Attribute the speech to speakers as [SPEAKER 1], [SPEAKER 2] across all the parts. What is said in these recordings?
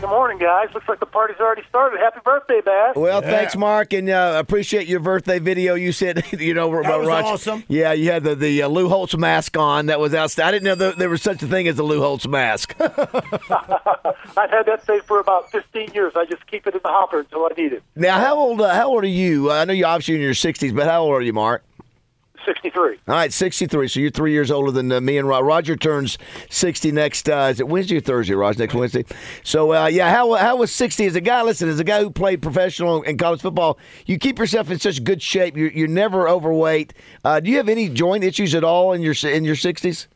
[SPEAKER 1] Good morning, guys. Looks like the party's already started. Happy birthday, Bass.
[SPEAKER 2] Well, thanks, Mark, and uh, appreciate your birthday video. You said, you know,
[SPEAKER 3] That was
[SPEAKER 2] Roger-
[SPEAKER 3] awesome.
[SPEAKER 2] Yeah, you had the the uh, Lou Holtz mask on. That was outstanding. I didn't know there, there was such a thing as a Lou Holtz mask.
[SPEAKER 1] I've had that thing for about 15 years. I just keep it in the hopper until I need it.
[SPEAKER 2] now, how old? Uh, how old are you? I know you're obviously in your 60s, but how old are you, Mark?
[SPEAKER 1] 63.
[SPEAKER 2] All right, 63. So you're three years older than uh, me and Rod. Roger turns 60 next. Uh, is it Wednesday or Thursday, Roger? Next Wednesday. So uh, yeah, how how was 60 as a guy? Listen, as a guy who played professional in college football, you keep yourself in such good shape. You're, you're never overweight. Uh, do you have any joint issues at all in your in your 60s?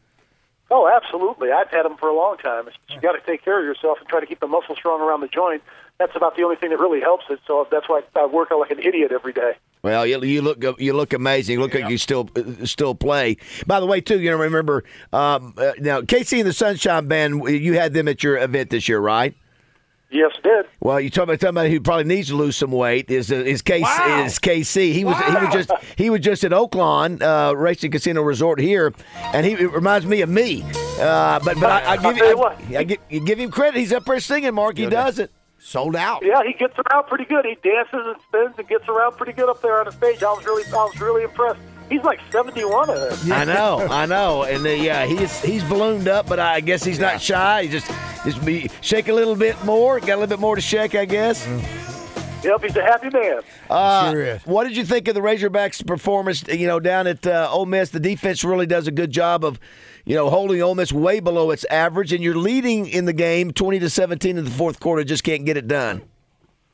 [SPEAKER 1] Oh, absolutely. I've had them for a long time. You got to take care of yourself and try to keep the muscle strong around the joint. That's about the only thing that really helps it. So that's why I work out like an idiot every day.
[SPEAKER 2] Well, you, you look you look amazing. You look like you still still play. By the way, too, you know, remember um, uh, now KC and the Sunshine Band. You had them at your event this year, right?
[SPEAKER 1] Yes, did.
[SPEAKER 2] Well, you talk about somebody who probably needs to lose some weight is uh, is KC.
[SPEAKER 3] Wow.
[SPEAKER 2] Is KC? He was he was just he was just at Oaklawn uh, Racing Casino Resort here, and he it reminds me of me. Uh, but but I, I give
[SPEAKER 1] I'll you
[SPEAKER 2] you. I, I give, you give him credit. He's up there singing, Mark. He does it.
[SPEAKER 3] Sold out.
[SPEAKER 1] Yeah, he gets around pretty good. He dances and spins and gets around pretty good up there on the stage. I was really, I was really impressed. He's like 71 of them.
[SPEAKER 2] I know, I know, and uh, yeah, he's he's ballooned up, but I guess he's not shy. He just just be shake a little bit more, got a little bit more to shake, I guess.
[SPEAKER 1] Yep, he's a happy man.
[SPEAKER 2] Uh,
[SPEAKER 3] Sure is.
[SPEAKER 2] What did you think of the Razorbacks' performance? You know, down at uh, Ole Miss, the defense really does a good job of, you know, holding Ole Miss way below its average, and you're leading in the game, twenty to seventeen in the fourth quarter, just can't get it done.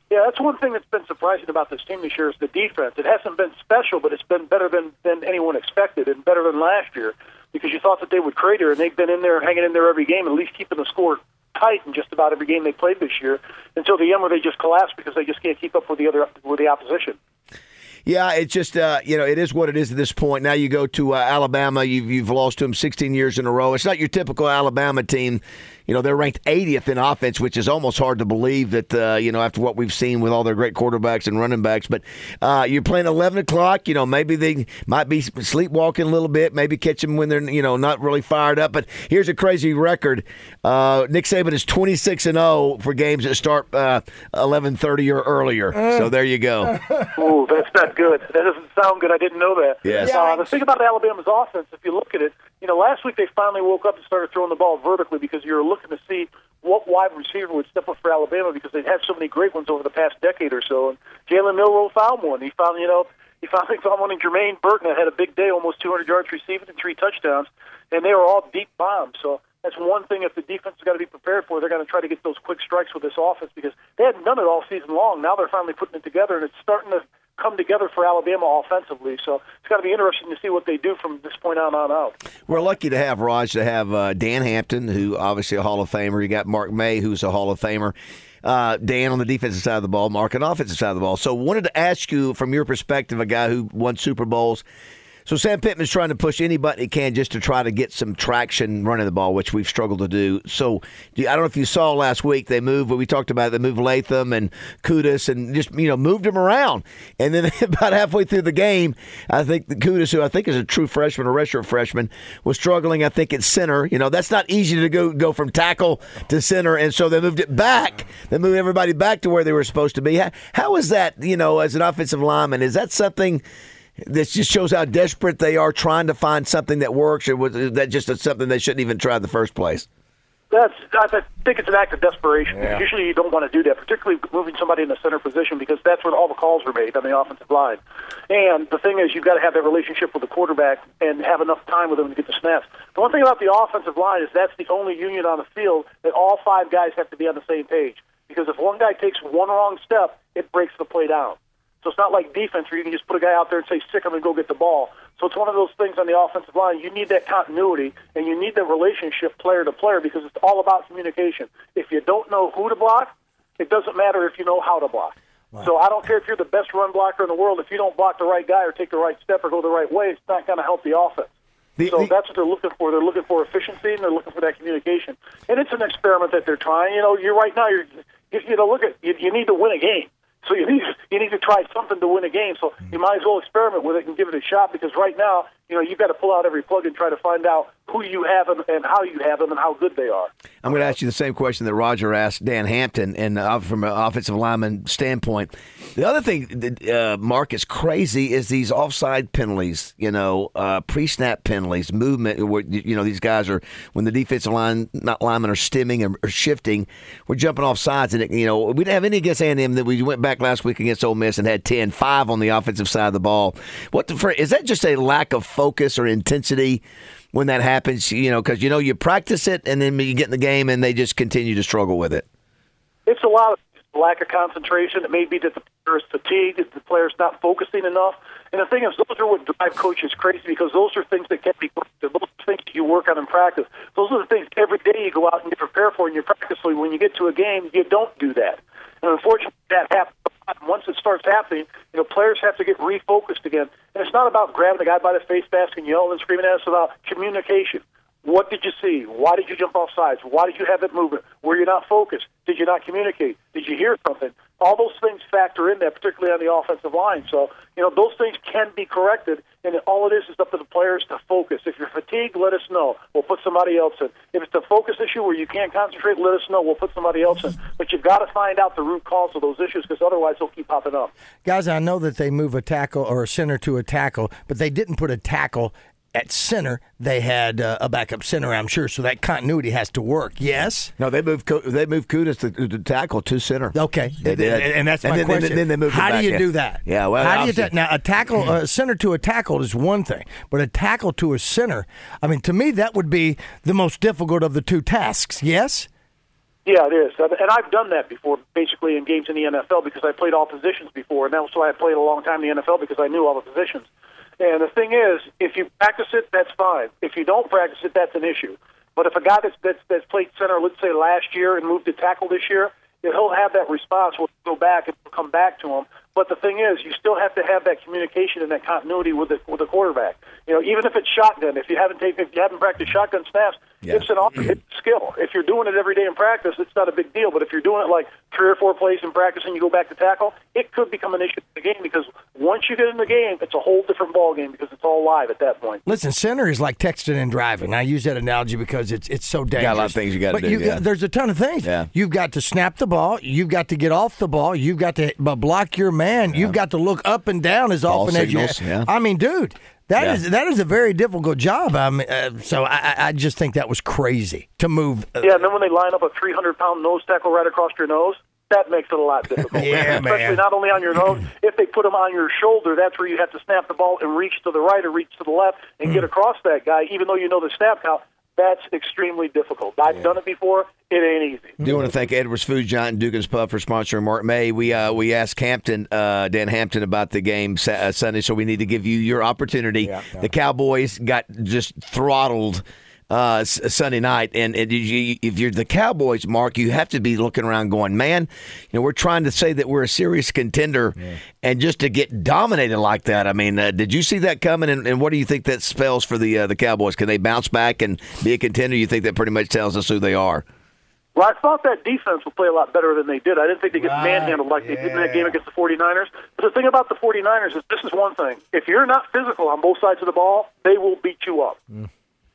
[SPEAKER 1] Yeah, that's one thing that's been surprising about this team this year is the defense. It hasn't been special, but it's been better than than anyone expected and better than last year because you thought that they would crater, and they've been in there hanging in there every game, at least keeping the score tight in just about every game they played this year until the end where they just collapsed because they just can't keep up with the other with the opposition.
[SPEAKER 2] Yeah, it's just uh, you know it is what it is at this point. Now you go to uh, Alabama, you've you've lost to them 16 years in a row. It's not your typical Alabama team. You know they're ranked 80th in offense, which is almost hard to believe that uh, you know after what we've seen with all their great quarterbacks and running backs. But uh, you're playing 11 o'clock. You know maybe they might be sleepwalking a little bit, maybe catch them when they're you know not really fired up. But here's a crazy record: uh, Nick Saban is 26 and 0 for games that start uh, 11:30 or earlier. So there you go.
[SPEAKER 1] Ooh, that's not good. That doesn't sound good. I didn't know that.
[SPEAKER 2] Yes.
[SPEAKER 1] Uh, the thing about Alabama's offense, if you look at it, you know, last week they finally woke up and started throwing the ball vertically because you were looking to see what wide receiver would step up for Alabama because they've had so many great ones over the past decade or so. And Jalen Milroe found one. He found, you know, he finally found one in Jermaine Burton that had a big day, almost 200 yards receiving and three touchdowns, and they were all deep bombs. So that's one thing if the defense has got to be prepared for. They're going to try to get those quick strikes with this offense because they hadn't done it all season long. Now they're finally putting it together, and it's starting to come together for Alabama offensively. So it's got to be interesting to see what they do from this point on on out.
[SPEAKER 2] We're lucky to have Raj to have uh, Dan Hampton, who obviously a Hall of Famer. You got Mark May, who's a Hall of Famer. Uh, Dan on the defensive side of the ball, Mark on the offensive side of the ball. So, wanted to ask you from your perspective, a guy who won Super Bowls. So Sam Pittman's trying to push any button he can just to try to get some traction running the ball, which we've struggled to do. So I don't know if you saw last week they moved. We talked about, they moved Latham and Kutas and just you know moved him around. And then about halfway through the game, I think the Kutas, who I think is a true freshman, a redshirt freshman, was struggling. I think at center. You know that's not easy to go go from tackle to center, and so they moved it back. They moved everybody back to where they were supposed to be. How, how is that? You know, as an offensive lineman, is that something? This just shows how desperate they are trying to find something that works, or was that just something they shouldn't even try in the first place?
[SPEAKER 1] That's I think it's an act of desperation. Usually you don't want to do that, particularly moving somebody in the center position because that's where all the calls are made on the offensive line. And the thing is, you've got to have that relationship with the quarterback and have enough time with him to get the snaps. The one thing about the offensive line is that's the only unit on the field that all five guys have to be on the same page. Because if one guy takes one wrong step, it breaks the play down. So it's not like defense where you can just put a guy out there and say, stick him and go get the ball. So it's one of those things on the offensive line. You need that continuity and you need that relationship player to player because it's all about communication. If you don't know who to block, it doesn't matter if you know how to block. So I don't care if you're the best run blocker in the world. If you don't block the right guy or take the right step or go the right way, it's not going to help the offense.
[SPEAKER 2] The-
[SPEAKER 1] so
[SPEAKER 2] the-
[SPEAKER 1] that's what they're looking for. They're looking for efficiency and they're looking for that communication. And it's an experiment that they're trying. You know, you're right now. You're you, you know, look at you, you need to win a game. So you need you need to try something to win a game. So you might as well experiment with it and give it a shot because right now, you know, you've got to pull out every plug and try to find out who you have them and how you have them and how good they are.
[SPEAKER 2] I'm going to ask you the same question that Roger asked Dan Hampton, and uh, from an offensive lineman standpoint, the other thing that uh, Mark is crazy is these offside penalties. You know, uh, pre-snap penalties, movement. Where, you know, these guys are when the defensive line, not linemen, are stimming or, or shifting. We're jumping off sides, and it, you know, we didn't have any against A&M that we went back last week against Ole Miss and had 10, 5 on the offensive side of the ball. What the, is that? Just a lack of focus or intensity when that happens? You know, because you know you practice it and then you get in the game and they just continue to struggle with it.
[SPEAKER 1] It's a lot of lack of concentration. It may be that the player is fatigued, that the player's not focusing enough. And the thing is, those are what drive coaches crazy because those are things that can be those are things that you work on in practice. Those are the things every day you go out and you prepare for in your practice. So when you get to a game, you don't do that. And unfortunately, that happens. Once it starts happening, you know, players have to get refocused again. And it's not about grabbing the guy by the face mask and yelling and screaming at us. It's about communication. What did you see? Why did you jump off sides? Why did you have that movement? Were you not focused? Did you not communicate? Did you hear something? All those things factor in there, particularly on the offensive line. So, you know, those things can be corrected, and all it is is up to the players to focus. If you're fatigued, let us know. We'll put somebody else in. If it's a focus issue where you can't concentrate, let us know. We'll put somebody else in. But you've got to find out the root cause of those issues because otherwise they'll keep popping up.
[SPEAKER 3] Guys, I know that they move a tackle or a center to a tackle, but they didn't put a tackle at center, they had uh, a backup center, I'm sure. So that continuity has to work. Yes.
[SPEAKER 2] No, they moved. They moved Kutas to, to tackle to center.
[SPEAKER 3] Okay,
[SPEAKER 2] they did.
[SPEAKER 3] and that's my
[SPEAKER 2] and then,
[SPEAKER 3] question.
[SPEAKER 2] Then, then they moved
[SPEAKER 3] How
[SPEAKER 2] back,
[SPEAKER 3] do you
[SPEAKER 2] yeah.
[SPEAKER 3] do that?
[SPEAKER 2] Yeah, well,
[SPEAKER 3] how do you
[SPEAKER 2] obviously-
[SPEAKER 3] ta- now a tackle a center to a tackle is one thing, but a tackle to a center, I mean, to me that would be the most difficult of the two tasks. Yes.
[SPEAKER 1] Yeah, it is, and and I've done that before, basically in games in the NFL because I played all positions before, and that's why I played a long time in the NFL because I knew all the positions. And the thing is, if you practice it, that's fine. If you don't practice it, that's an issue. But if a guy that's that's, that's played center, let's say last year, and moved to tackle this year, he'll have that response. We'll go back and come back to him. But the thing is, you still have to have that communication and that continuity with the with the quarterback. You know, even if it's shotgun, if you haven't taken, if you haven't practiced shotgun snaps,
[SPEAKER 2] Yeah.
[SPEAKER 1] it's an it's skill. If you're doing it every day in practice, it's not a big deal. But if you're doing it like three or four plays in practice and you go back to tackle, it could become an issue in the game because once you get in the game, it's a whole different ball game because it's all live at that point.
[SPEAKER 3] Listen, center is like texting and driving. I use that analogy because it's it's so dangerous.
[SPEAKER 2] got a lot of things you gotta do,
[SPEAKER 3] you-
[SPEAKER 2] yeah.
[SPEAKER 3] There's a ton of things.
[SPEAKER 2] Yeah.
[SPEAKER 3] You've got to snap the ball. You've got to get off the ball. You've got to block your man. You've got to look up and down as
[SPEAKER 2] Ball
[SPEAKER 3] often
[SPEAKER 2] signals,
[SPEAKER 3] as you.
[SPEAKER 2] yeah.
[SPEAKER 3] I mean, dude, that
[SPEAKER 2] Yeah.
[SPEAKER 3] is that is a very difficult job. I mean, uh, so I, I- I just think that was crazy to move. uh,
[SPEAKER 1] Yeah, and then when they line up a 300 pound nose tackle right across your nose, that makes it a lot difficult.
[SPEAKER 3] Yeah,
[SPEAKER 1] Especially
[SPEAKER 3] man.
[SPEAKER 1] not only on your nose, if they put them on your shoulder, that's where you have to snap the ball and reach to the right or reach to the left and
[SPEAKER 3] Mm.
[SPEAKER 1] get across that guy, even though you know the snap count. That's extremely difficult. I've done it before. It ain't easy.
[SPEAKER 2] do you want to thank Edwards Food Giant and Dugan's Pub for sponsoring Mark May. We uh, we asked Hampton, uh, Dan Hampton, about the game sa- uh, Sunday, so we need to give you your opportunity. The Cowboys got just throttled uh, Sunday night, and, and if you- if you're the Cowboys, Mark, you have to be looking around, going, "Man, you know, we're trying to say that we're a serious contender, and just to get dominated like that. I mean, uh, did you see that coming? And, and what do you think that spells for the uh, the Cowboys? Can they bounce back and be a contender? You think that pretty much tells us who they are?
[SPEAKER 1] Well, I thought that defense would play a lot better than they did. I didn't think they get manhandled like they did in that game against the 49ers. But the thing about the 49ers is this is one thing. If you're not physical on both sides of the ball, they will beat you up.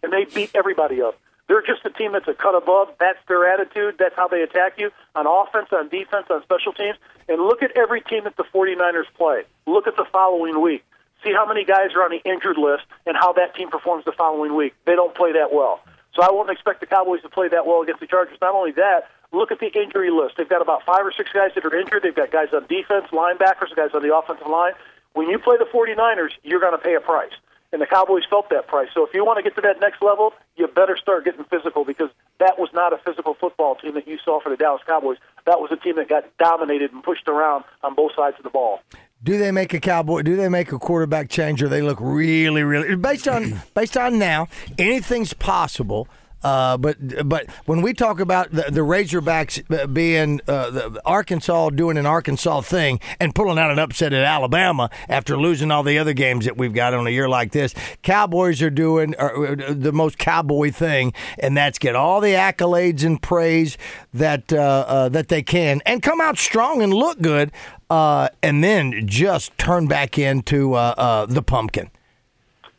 [SPEAKER 1] And they beat everybody up. They're just a team that's a cut above. That's their attitude. That's how they attack you on offense, on defense, on special teams. And look at every team that the 49ers play. Look at the following week. See how many guys are on the injured list and how that team performs the following week. They don't play that well. So I won't expect the Cowboys to play that well against the Chargers. Not only that, look at the injury list. They've got about five or six guys that are injured. They've got guys on defense, linebackers, guys on the offensive line. When you play the 49ers, you're going to pay a price. And the Cowboys felt that price. So if you want to get to that next level, you better start getting physical because that was not a physical football team that you saw for the Dallas Cowboys. That was a team that got dominated and pushed around on both sides of the ball.
[SPEAKER 3] Do they make a cowboy? Do they make a quarterback change, or they look really, really based on based on now? Anything's possible. Uh, but but when we talk about the, the Razorbacks uh, being uh, the Arkansas doing an Arkansas thing and pulling out an upset at Alabama after losing all the other games that we've got on a year like this, Cowboys are doing uh, the most cowboy thing, and that's get all the accolades and praise that uh, uh, that they can and come out strong and look good. uh, and then just turn back into uh, uh, the pumpkin.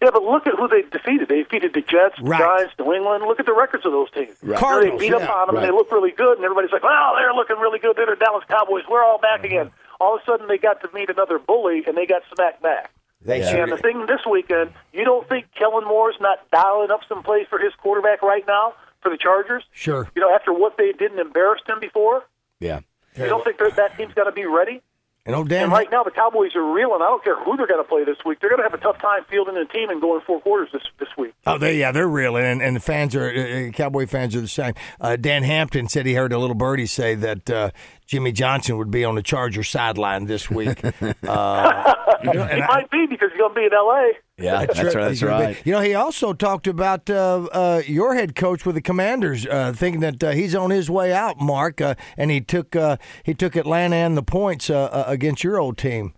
[SPEAKER 1] Yeah, but look at who they defeated. They defeated the Jets, the
[SPEAKER 3] Right.
[SPEAKER 1] Giants, New England. Look at the records of those teams.
[SPEAKER 2] Right.
[SPEAKER 3] Cardinals,
[SPEAKER 1] they beat
[SPEAKER 3] yeah.
[SPEAKER 1] up on them, and
[SPEAKER 2] Right.
[SPEAKER 1] they look really good, and everybody's like, "Well, they're looking really good. They're the Dallas Cowboys. We're all back
[SPEAKER 3] Mm-hmm.
[SPEAKER 1] again." All of a sudden, they got to meet another bully, and they got smacked back.
[SPEAKER 2] They
[SPEAKER 1] And the thing this weekend, you don't think Kellen Moore's not dialing up some plays for his quarterback right now for the Chargers?
[SPEAKER 3] Sure.
[SPEAKER 1] You know, after what they did and embarrassed him before,
[SPEAKER 2] Yeah.
[SPEAKER 1] you don't think that that team's got to be ready?
[SPEAKER 3] And old Dan,
[SPEAKER 1] And right now, the Cowboys are reeling. I don't care who they're going to play this week. They're going to have a tough time fielding a team and going four quarters this this week.
[SPEAKER 3] Oh, they yeah, they're reeling. and and the fans are uh, Cowboy fans are the same. Uh, Dan Hampton said he heard a little birdie say that uh, Jimmy Johnson would be on the Charger sideline this week. Uh, you know,
[SPEAKER 1] He
[SPEAKER 3] I-
[SPEAKER 1] might be because he's going to be in L.A.
[SPEAKER 2] Yeah, that's, right. That's
[SPEAKER 3] He's
[SPEAKER 2] right.
[SPEAKER 3] You know, he also talked about uh, uh, your head coach with the Commanders, uh, thinking that uh, he's on his way out, Mark, uh, and he took uh, he took Atlanta and the points uh, uh, against your old team.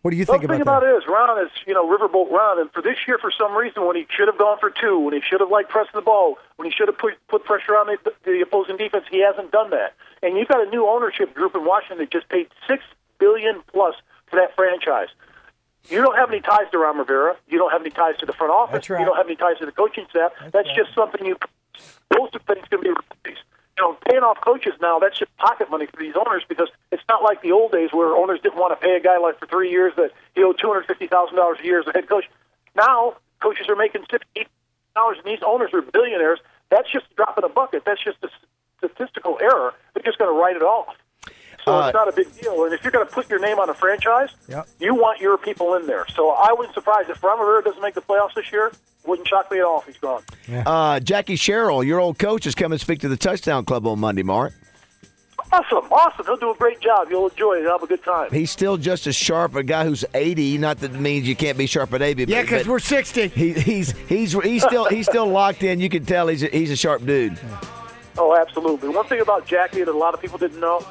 [SPEAKER 3] What do you think
[SPEAKER 1] Well,
[SPEAKER 3] think
[SPEAKER 1] the thing
[SPEAKER 3] about
[SPEAKER 1] about it is, Ron is you know Riverboat Ron, and for this year, for some reason, when he should have gone for two, when he should have like pressed the ball, when he should have put put pressure on the, the opposing defense, he hasn't done that. And you've got a new ownership group in Washington that just paid six billion plus for that franchise. You don't have any ties to Ron Rivera. You don't have any ties to the front office.
[SPEAKER 3] That's right.
[SPEAKER 1] You don't have any ties to the coaching staff. That's, just something you. Most of things can be replaced. You know, paying off coaches now, that's just pocket money for these owners because it's not like the old days where owners didn't want to pay a guy like for three years that he owed two hundred fifty thousand dollars a year as a head coach. Now coaches are making sixty dollars, and these owners are billionaires. That's just a drop in a bucket. That's just a statistical error. They're just going to write it off. So
[SPEAKER 2] Uh,
[SPEAKER 1] it's not a big deal. And if you're going to put your name on a franchise,
[SPEAKER 3] Yep.
[SPEAKER 1] you want your people in there. So I wouldn't surprise if Ron Rivera doesn't make the playoffs this year. Wouldn't shock me at all if he's gone.
[SPEAKER 2] Uh, Jackie Sherrill, your old coach, is coming to speak to the Touchdown Club on Monday, Mark.
[SPEAKER 1] Awesome, awesome. He'll do a great job. You'll enjoy it. You'll have a good time.
[SPEAKER 2] He's still just as sharp. A guy who's 80, not that it means you can't be sharp at 80.
[SPEAKER 3] Yeah, because we're sixty.
[SPEAKER 2] he, he's he's he's still he's still locked in. You can tell he's a, he's a sharp dude.
[SPEAKER 1] Oh, absolutely. One thing about Jackie that a lot of people didn't know,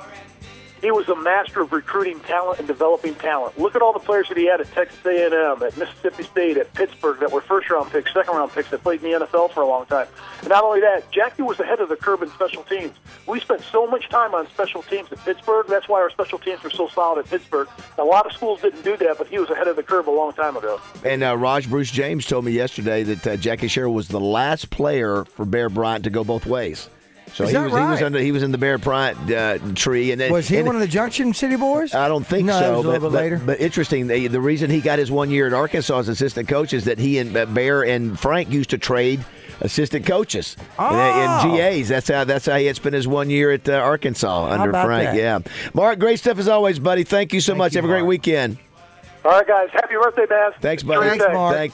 [SPEAKER 1] he was a master of recruiting talent and developing talent. Look at all the players that he had at Texas A&M, at Mississippi State, at Pittsburgh that were first-round picks, second-round picks that played in the NFL for a long time. And not only that, Jackie was ahead of the curve in special teams. We spent so much time on special teams at Pittsburgh. That's why our special teams were so solid at Pittsburgh. A lot of schools didn't do that, but he was ahead of the curve a long time ago.
[SPEAKER 2] And uh, Raj Bruce James told me yesterday that uh, Jackie Sherrill was the last player for Bear Bryant to go both ways. So
[SPEAKER 3] Is
[SPEAKER 2] he
[SPEAKER 3] that
[SPEAKER 2] was he was under he was in the Bear Bryant uh, tree. And then-
[SPEAKER 3] Was he
[SPEAKER 2] and-
[SPEAKER 3] one of the Junction City boys?
[SPEAKER 2] I don't think
[SPEAKER 3] no,
[SPEAKER 2] so.
[SPEAKER 3] It was a
[SPEAKER 2] but,
[SPEAKER 3] little bit later.
[SPEAKER 2] but interesting, the, the reason he got his one year at Arkansas as assistant coach is that he and uh, Bear and Frank used to trade assistant coaches and, and
[SPEAKER 3] Oh.
[SPEAKER 2] GAs. That's how that's how he had spent his one year at uh, Arkansas under Frank.
[SPEAKER 3] that?
[SPEAKER 2] Yeah, Mark, great stuff as always, buddy. Thank you so
[SPEAKER 3] Thank
[SPEAKER 2] much.
[SPEAKER 3] you,
[SPEAKER 2] Have a great weekend.
[SPEAKER 1] All right, guys. Happy birthday, Baz.
[SPEAKER 2] Thanks, buddy.
[SPEAKER 3] Thanks. Mark.
[SPEAKER 2] Thank